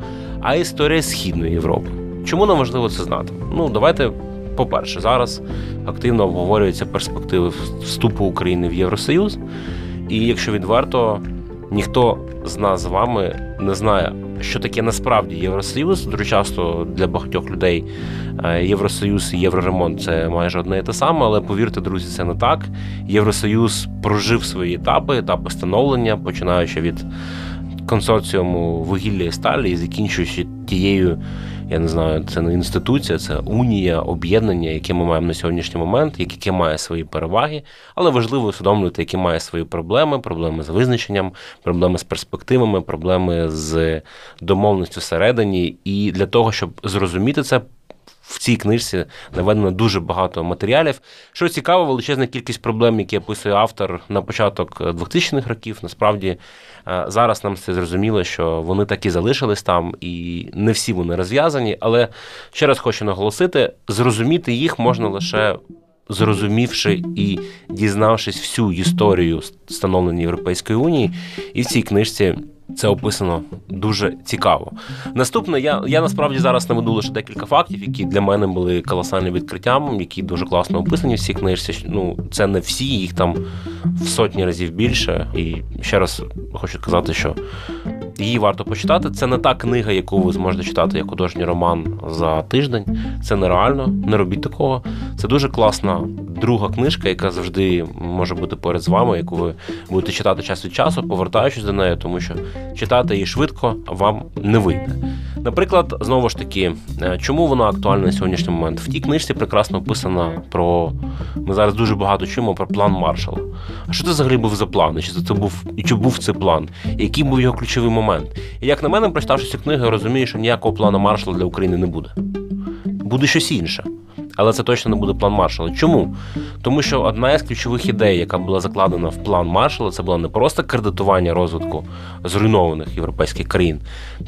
а історія Східної Європи. Чому нам важливо це знати? Ну, давайте, по-перше, зараз активно обговорюються перспективи вступу України в Євросоюз. І якщо відверто, ніхто з нас з вами не знає, що таке насправді Євросоюз. Дуже часто для багатьох людей е, Євросоюз і Євроремонт це майже одне і те саме, але повірте, друзі, це не так. Євросоюз прожив свої етапи, етапи становлення, починаючи від консорціуму вугілля і сталі і закінчуючи тією. Я не знаю, це не інституція, це унія, об'єднання, яке ми маємо на сьогоднішній момент, яке має свої переваги, але важливо усвідомлювати, які має свої проблеми, проблеми з визначенням, проблеми з перспективами, проблеми з домовленістю всередині. І для того, щоб зрозуміти це. В цій книжці наведено дуже багато матеріалів. Що цікаво, величезна кількість проблем, які описує автор на початок 2000-х років. Насправді зараз нам це зрозуміло, що вони так залишились там, і не всі вони розв'язані. Але ще раз хочу наголосити: зрозуміти їх можна лише. Зрозумівши і дізнавшись всю історію становлення Європейської унії, і в цій книжці це описано дуже цікаво. Наступне, я я насправді зараз наведу лише декілька фактів, які для мене були колосальним відкриттям, які дуже класно описані в цій книжці. Ну, це не всі, їх там в сотні разів більше. І ще раз хочу сказати, що її варто почитати. Це не та книга, яку ви зможете читати як художній роман за тиждень. Це нереально, не робіть такого. Це дуже класна друга книжка, яка завжди може бути поряд з вами, яку ви будете читати час від часу, повертаючись до неї, тому що читати її швидко вам не вийде. Наприклад, знову ж таки, е, чому вона актуальна на сьогоднішній момент? В тій книжці прекрасно описано про. Ми зараз дуже багато чуємо про план Маршала. А що це взагалі був за план? І чи це був і чи був цей план? Який був його ключовий момент? І як на мене, прочитавши цю книгу, я розумію, що ніякого плану Маршала для України не буде. Буде щось інше але це точно не буде план маршала. Чому? Тому що одна із ключових ідей, яка була закладена в план маршала, це було не просто кредитування розвитку зруйнованих європейських країн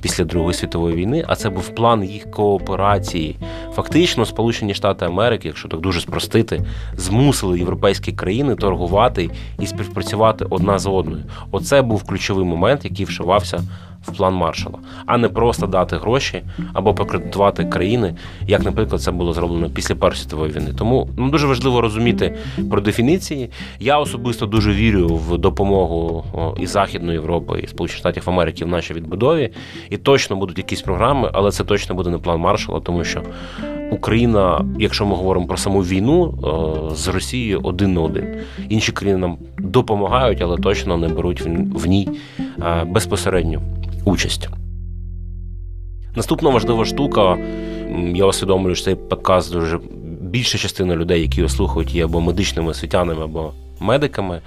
після Другої світової війни, а це був план їх кооперації. Фактично, Сполучені Штати Америки, якщо так дуже спростити, змусили європейські країни торгувати і співпрацювати одна з одною. Оце був ключовий момент, який вшивався в план маршала, а не просто дати гроші або покредитувати країни, як, наприклад, це було зроблено після Першої світової війни. Тому ну, дуже важливо розуміти про дефініції. Я особисто дуже вірю в допомогу і Західної Європи, і Сполучених Штатів Америки в нашій відбудові. І точно будуть якісь програми, але це точно буде не план маршала, тому що. Україна, якщо ми говоримо про саму війну з Росією один на один. Інші країни нам допомагають, але точно не беруть в ній безпосередню участь. Наступна важлива штука, я усвідомлюю, що цей подкаст дуже більша частина людей, які його слухають, є або медичними освітянами, або медиками.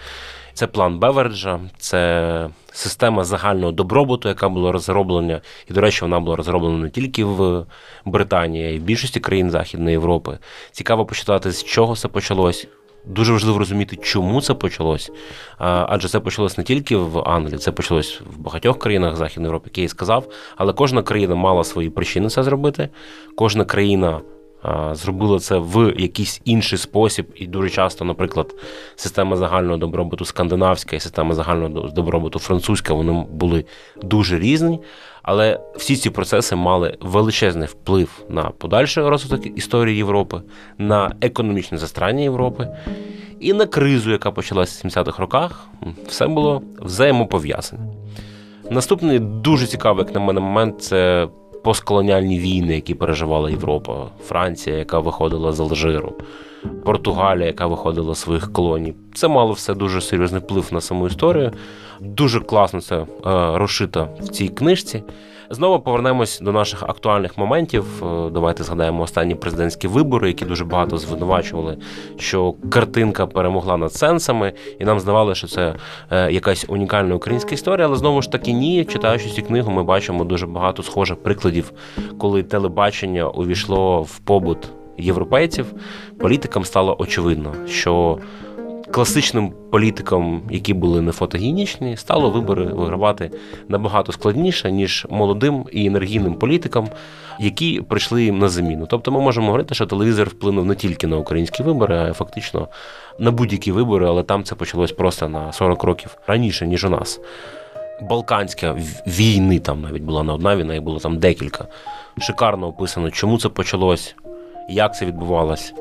Це план Беверджа, це система загального добробуту, яка була розроблена. І, до речі, вона була розроблена не тільки в Британії, а й в більшості країн Західної Європи. Цікаво почитати, з чого це почалось. Дуже важливо розуміти, чому це почалось. Адже це почалось не тільки в Англії, це почалось в багатьох країнах Західної Європи, як я і сказав. Але кожна країна мала свої причини це зробити. Кожна країна зробила це в якийсь інший спосіб, і дуже часто, наприклад, система загального добробуту скандинавська і система загального добробуту французька, вони були дуже різні. Але всі ці процеси мали величезний вплив на подальший розвиток історії Європи, на економічне застрання Європи і на кризу, яка почалася в 70-х роках. Все було взаємопов'язане. Наступний дуже цікавий, як на мене, момент це постколоніальні війни, які переживала Європа, Франція, яка виходила з Алжиру, Португалія, яка виходила своїх колоній. Це мало все дуже серйозний вплив на саму історію. Дуже класно це е, розшито в цій книжці. Знову повернемось до наших актуальних моментів. Е, Давайте згадаємо останні президентські вибори, які дуже багато звинувачували, що картинка перемогла над сенсами, і нам здавалося, що це е, якась унікальна українська історія. Але знову ж таки, ні, читаючи цю книгу, ми бачимо дуже багато схожих прикладів, коли телебачення увійшло в побут європейців. Політикам стало очевидно, що класичним політикам, які були не фотогенічні, стало вибори вигравати набагато складніше, ніж молодим і енергійним політикам, які прийшли їм на заміну. Тобто ми можемо говорити, що телевізор вплинув не тільки на українські вибори, а фактично на будь-які вибори, але там це почалось просто на 40 років раніше, ніж у нас. Балканська війни там навіть була не одна війна, і було там декілька. Шикарно описано, чому це почалось, як це відбувалось,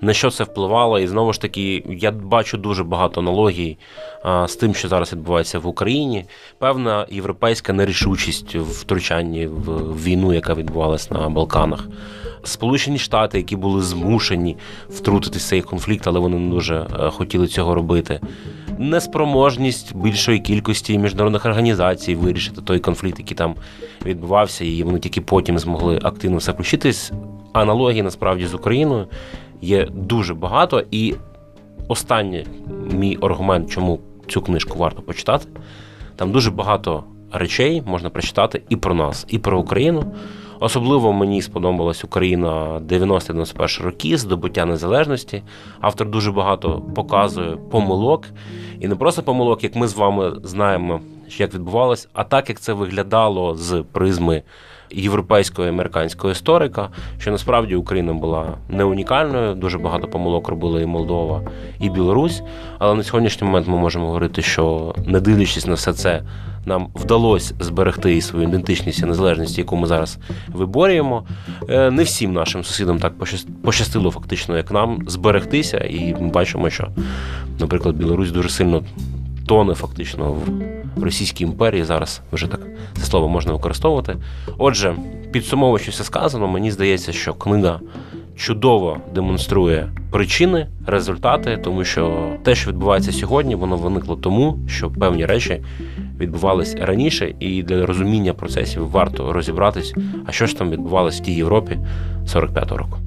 на що це впливало. І знову ж таки, я бачу дуже багато аналогій а, з тим, що зараз відбувається в Україні. Певна європейська нерішучість в втручанні в війну, яка відбувалась на Балканах. Сполучені Штати, які були змушені втрутитися в цей конфлікт, але вони не дуже е, хотіли цього робити. Неспроможність більшої кількості міжнародних організацій вирішити той конфлікт, який там відбувався, і вони тільки потім змогли активно все включитись. Аналогії насправді з Україною є дуже багато. І останній мій аргумент, чому цю книжку варто почитати, там дуже багато речей можна прочитати і про нас, і про Україну. Особливо мені сподобалась Україна 90-91 роки, здобуття незалежності. Автор дуже багато показує помилок, і не просто помилок, як ми з вами знаємо, як відбувалось, а так як це виглядало з призми європейського і американського історика, що насправді Україна була не унікальною. Дуже багато помилок робили і Молдова, і Білорусь. Але на сьогоднішній момент ми можемо говорити, що не дивлячись на все це, нам вдалося зберегти і свою ідентичність і незалежність, яку ми зараз виборюємо. Е, Не всім нашим сусідам так пощастило, фактично, як нам зберегтися, і ми бачимо, що, наприклад, Білорусь дуже сильно тоне фактично в Російській імперії. Зараз вже так це слово можна використовувати. Отже, підсумовуючи все сказано, мені здається, що книга чудово демонструє причини, результати, тому що те, що відбувається сьогодні, воно виникло тому, що певні речі відбувались раніше, і для розуміння процесів варто розібратись, а що ж там відбувалось в тій Європі 45-го року.